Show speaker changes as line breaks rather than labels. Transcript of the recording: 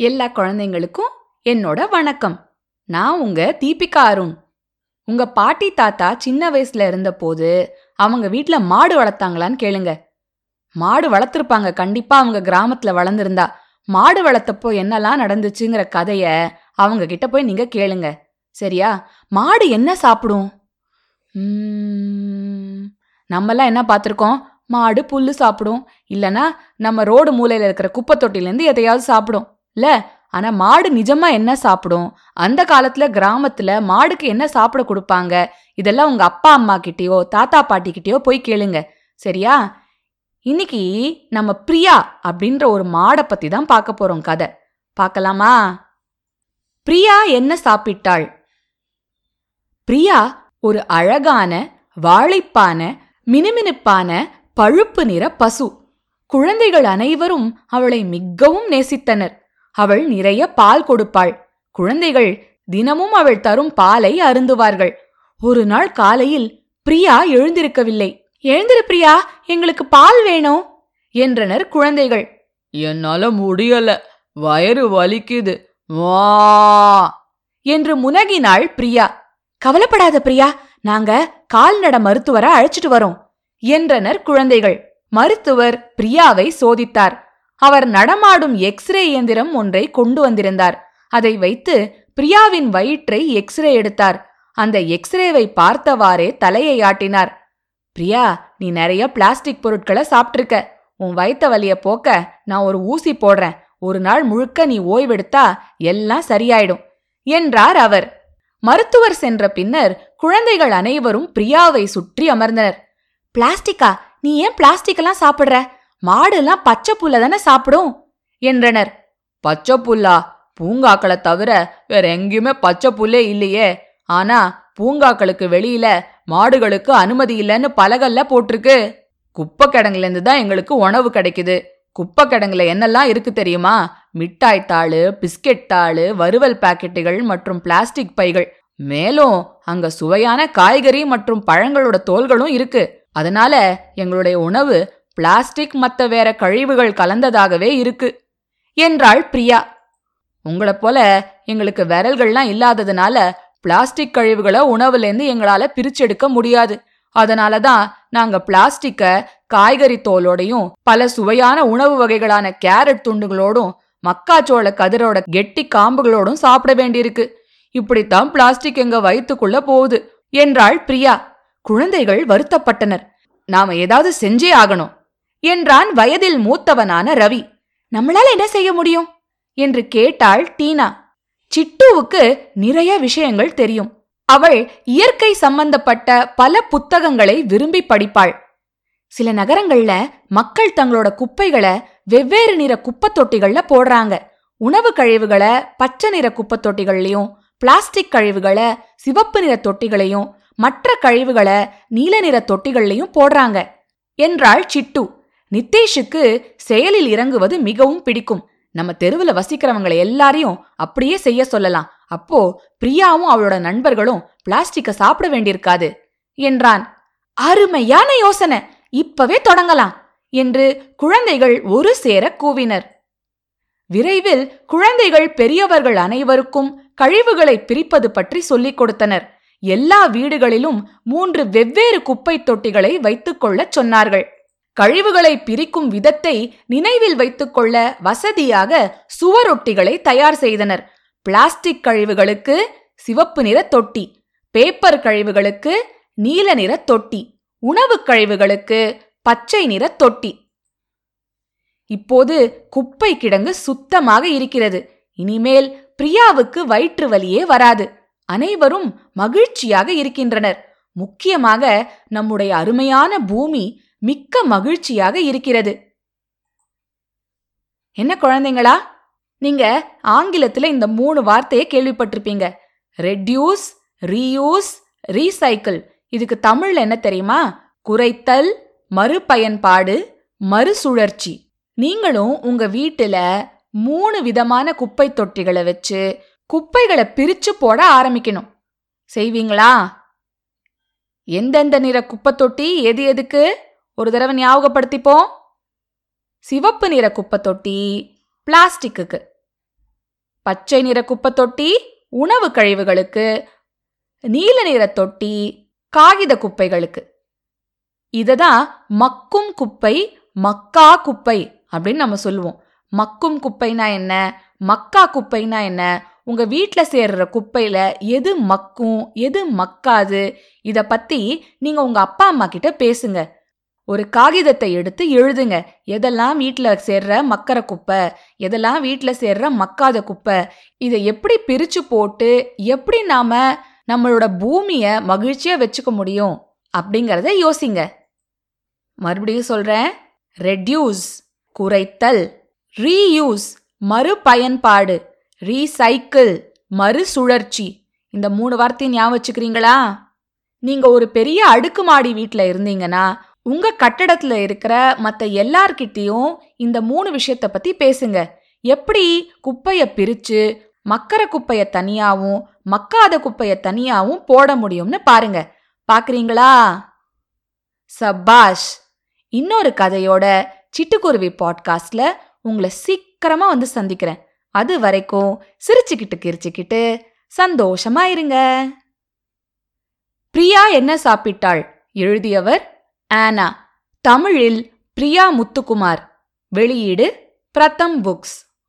எல்லா குழந்தைங்களுக்கும் என்னோட வணக்கம். நான் உங்க தீபிகா அருண். உங்க பாட்டி தாத்தா சின்ன வயசுல இருந்தபோது அவங்க வீட்டில் மாடு வளர்த்தாங்களான்னு கேளுங்க. மாடு வளர்த்துருப்பாங்க. கண்டிப்பா அவங்க கிராமத்துல வளர்ந்துருந்தா. மாடு வளர்த்தப்போ என்னெல்லாம் நடந்துச்சுங்கிற கதைய அவங்க கிட்ட போய் நீங்க கேளுங்க. சரியா? மாடு என்ன சாப்பிடும்? நம்மலாம் நம்மெல்லாம் என்ன பார்த்துருக்கோம்? மாடு புல்லு சாப்பிடும். இல்லைன்னா நம்ம ரோடு மூலையில் இருக்கிற குப்பை தொட்டிலேருந்து எதையாவது சாப்பிடும். இல்ல ஆனா மாடு நிஜமா என்ன சாப்பிடும்? அந்த காலத்துல கிராமத்துல மாடுக்கு என்ன சாப்பிட கொடுப்பாங்க? இதெல்லாம் உங்க அப்பா அம்மா கிட்டயோ தாத்தா பாட்டி கிட்டயோ போய் கேளுங்க. சரியா? இன்னைக்கு நம்ம பிரியா அப்படின்ற ஒரு மாடை பத்தி தான் பார்க்க போறோம் கதை. பார்க்கலாமா? பிரியா என்ன சாப்பிட்டாள்? பிரியா ஒரு அழகான வாழைப்பான மினுமினுப்பான பழுப்பு நிற பசு. குழந்தைகள் அனைவரும் அவளை மிகவும் நேசித்தனர். அவள் நிறைய பால் கொடுப்பாள். குழந்தைகள் தினமும் அவள் தரும் பாலை அருந்துவார்கள். ஒரு நாள் காலையில் பிரியா எழுந்திருக்கவில்லை. எழுந்திரு பிரியா எங்களுக்கு பால் வேணும் என்றனர் குழந்தைகள்.
என்னால முடியல வயிறு வலிக்குது. வா.
என்று முனகினாள் பிரியா. கவலைப்படாத பிரியா நாங்க கால்நட மருத்துவரை அழைச்சிட்டு வரோம் என்றனர் குழந்தைகள். மருத்துவர் பிரியாவை சோதித்தார். அவர் நடமாடும் எக்ஸ்ரே இயந்திரம் ஒன்றை கொண்டு வந்திருந்தார். அதை வைத்து பிரியாவின் வயிற்றை எக்ஸ்ரே எடுத்தார். அந்த எக்ஸ்ரேவை பார்த்தவாறே தலையை ஆட்டினார். பிரியா நீ நிறைய பிளாஸ்டிக் பொருட்களை சாப்பிட்ருக்க உன் வயித்த வலிய போக்க நான் ஒரு ஊசி போடுறேன். ஒரு நாள் முழுக்க நீ ஓய்வெடுத்தா எல்லாம் சரியாயிடும் என்றார் அவர். மருத்துவர் சென்ற பின்னர் குழந்தைகள் அனைவரும் பிரியாவை சுற்றி அமர்ந்தனர். பிளாஸ்டிக்கா? நீ ஏன் பிளாஸ்டிக் எல்லாம் சாப்பிடுற? மாடுலாம் பச்சை புல்ல தானே சாப்பிடும்? என்றனர்.
பச்சை புல்லா? பூங்காக்களை தவிர வேற எங்கேயுமே பச்சை புல்லே இல்லையே. ஆனா பூங்காக்களுக்கு வெளியில மாடுகளுக்கு அனுமதி இல்லைன்னு பலகல்ல போட்டிருக்கு. குப்பை கிடங்குல இருந்து தான் எங்களுக்கு உணவு கிடைக்குது. குப்பை கிடங்குல என்னெல்லாம் இருக்கு தெரியுமா? மிட்டாய் தாளு பிஸ்கெட் தாளு வறுவல் பாக்கெட்டுகள் மற்றும் பிளாஸ்டிக் பைகள். மேலும் அங்க சுவையான காய்கறி மற்றும் பழங்களோட தோல்களும் இருக்கு. அதனால எங்களுடைய உணவு பிளாஸ்டிக் மத்த வேற கழிவுகள் கலந்ததாகவே இருக்கு என்றாள் பிரியா. உங்களைப் போல எங்களுக்கு விரல்கள்லாம் இல்லாததுனால பிளாஸ்டிக் கழிவுகளை உணவுலேருந்து எங்களால பிரிச்செடுக்க முடியாது. அதனால தான் நாங்க பிளாஸ்டிக்க காய்கறி தோலோடையும் பல சுவையான உணவு வகைகளான கேரட் துண்டுகளோடும் மக்காச்சோள கதிரோட கெட்டி காம்புகளோடும் சாப்பிட வேண்டியிருக்கு. இப்படித்தான் பிளாஸ்டிக் எங்க வயிற்றுக்குள்ள போகுது என்றாள் பிரியா. குழந்தைகள் வருத்தப்பட்டனர். நாம ஏதாவது செஞ்சே ஆகணும். என்றான் வயதில் மூத்தவனான ரவி. நம்மளால என்ன செய்ய முடியும்? என்று கேட்டாள் டீனா. சிட்டுவுக்கு நிறைய விஷயங்கள் தெரியும். அவள் இயற்கை சம்பந்தப்பட்ட பல புத்தகங்களை விரும்பி படிப்பாள். சில நகரங்கள்ல மக்கள் தங்களோட குப்பைகளை வெவ்வேறு நிற குப்பைத் தொட்டிகள்ல போடுறாங்க. உணவு கழிவுகளை பச்சை நிற குப்பைத் தொட்டிகள்லயும் பிளாஸ்டிக் கழிவுகளை சிவப்பு நிற தொட்டிகளையும் மற்ற கழிவுகளை நீல நிற தொட்டிகள்லையும் போடுறாங்க என்றாள் சிட்டு. நித்தேஷுக்கு செயலில் இறங்குவது மிகவும் பிடிக்கும். நம்ம தெருவுல வசிக்கிறவங்களை எல்லாரையும் அப்படியே செய்ய சொல்லலாம். அப்போ பிரியாவும் அவளோட நண்பர்களும் பிளாஸ்டிக்க சாப்பிட வேண்டியிருக்காது என்றான். அருமையான யோசனை. இப்பவே தொடங்கலாம் என்று குழந்தைகள் ஒரு சேர கூவினர். விரைவில் குழந்தைகள் பெரியவர்கள் அனைவருக்கும் கழிவுகளை பிரிப்பது பற்றி சொல்லிக் கொடுத்தனர். எல்லா வீடுகளிலும் மூன்று வெவ்வேறு குப்பை தொட்டிகளை வைத்துக் கொள்ளச் சொன்னார்கள். கழிவுகளை பிரிக்கும் விதத்தை நினைவில் வைத்துக்கொள்ள வசதியாக சுவரொட்டிகளை தயார் செய்தனர். பிளாஸ்டிக் கழிவுகளுக்கு சிவப்பு நிற தொட்டி பேப்பர் கழிவுகளுக்கு நீல நிற தொட்டி உணவுக் கழிவுகளுக்கு பச்சை நிற தொட்டி. இப்போது குப்பை கிடங்கு சுத்தமாக இருக்கிறது. இனிமேல் பிரியாவுக்கு வயிற்று வலியே வராது. அனைவரும் மகிழ்ச்சியாக இருக்கின்றனர். முக்கியமாக நம்முடைய அருமையான பூமி மிக்க மகிழ்ச்சியாக இருக்கிறது. என்ன குழந்தைங்களா? நீங்க ஆங்கிலத்துல இந்த மூணு வார்த்தையை கேள்விப்பட்டிருப்பீங்க. Reduce reuse recycle. இதுக்கு தமிழ்ல என்ன தெரியுமா? குறைத்தல் மறுபயன்பாடு மறுசுழற்சி. நீங்களும் உங்க வீட்டுல மூணு விதமான குப்பை தொட்டிகளை வச்சு குப்பைகளை பிரிச்சு போட ஆரம்பிக்கணும். செய்வீங்களா? எந்தெந்த நிற குப்பை தொட்டி? எது எதுக்கு? ஒரு தடவை ஞாபகப்படுத்திப்போம். சிவப்பு நிற குப்பை தொட்டி பிளாஸ்டிக்குக்கு.
பச்சை நிற குப்பை தொட்டி உணவு கழிவுகளுக்கு. நீல நிற தொட்டி காகித குப்பைகளுக்கு. இததான் மக்கும் குப்பை மக்கா குப்பை அப்படின்னு நம்ம சொல்லுவோம். மக்கும் குப்பைனா என்ன? மக்கா குப்பைனா என்ன? உங்க வீட்டில் சேர்ற குப்பையில எது மக்கும் எது மக்காது? இதை பத்தி நீங்க உங்க அப்பா அம்மா கிட்ட பேசுங்க. ஒரு காகிதத்தை எடுத்து எழுதுங்க. எதெல்லாம் வீட்டில் சேர்ற மக்கற குப்பை எதெல்லாம் வீட்டில் சேர்ற மக்காத குப்பை இதை எப்படி பிரித்து போட்டு எப்படி நாம் நம்மளோட பூமியை மகிழ்ச்சியாக வச்சுக்க முடியும் அப்படிங்கிறத யோசிங்க. மறுபடியும் சொல்கிறேன் ரெட்யூஸ் குறைத்தல் ரீயூஸ் மறுபயன்பாடு ரீசைக்கிள் மறுசுழற்சி. இந்த மூணு வார்த்தையை ஞாபகம் வச்சுக்கிறீங்களா? நீங்கள் ஒரு பெரிய அடுக்குமாடி வீட்டில் இருந்தீங்கன்னா உங்க கட்டடத்துல இருக்கிற மற்ற எல்லார்கிட்டயும் இந்த மூணு விஷயத்த பற்றி பேசுங்க. எப்படி குப்பையை பிரித்து மக்கற குப்பையை தனியாகவும் மக்காத குப்பையை தனியாகவும் போட முடியும்னு பாருங்க. பார்க்குறீங்களா சபாஷ் இன்னொரு கதையோட சிட்டுக்குருவி பாட்காஸ்ட்ல உங்களை சீக்கிரமா வந்து சந்திக்கிறேன். அது வரைக்கும் சிரிச்சுக்கிட்டு கிரிச்சுக்கிட்டு சந்தோஷமா இருங்க. பிரியா என்ன சாப்பிட்டாள்? எழுதியவர் ஆனா தமிழில் பிரியா முத்துக்குமார். வெளியீடு பிரதம் புக்ஸ்.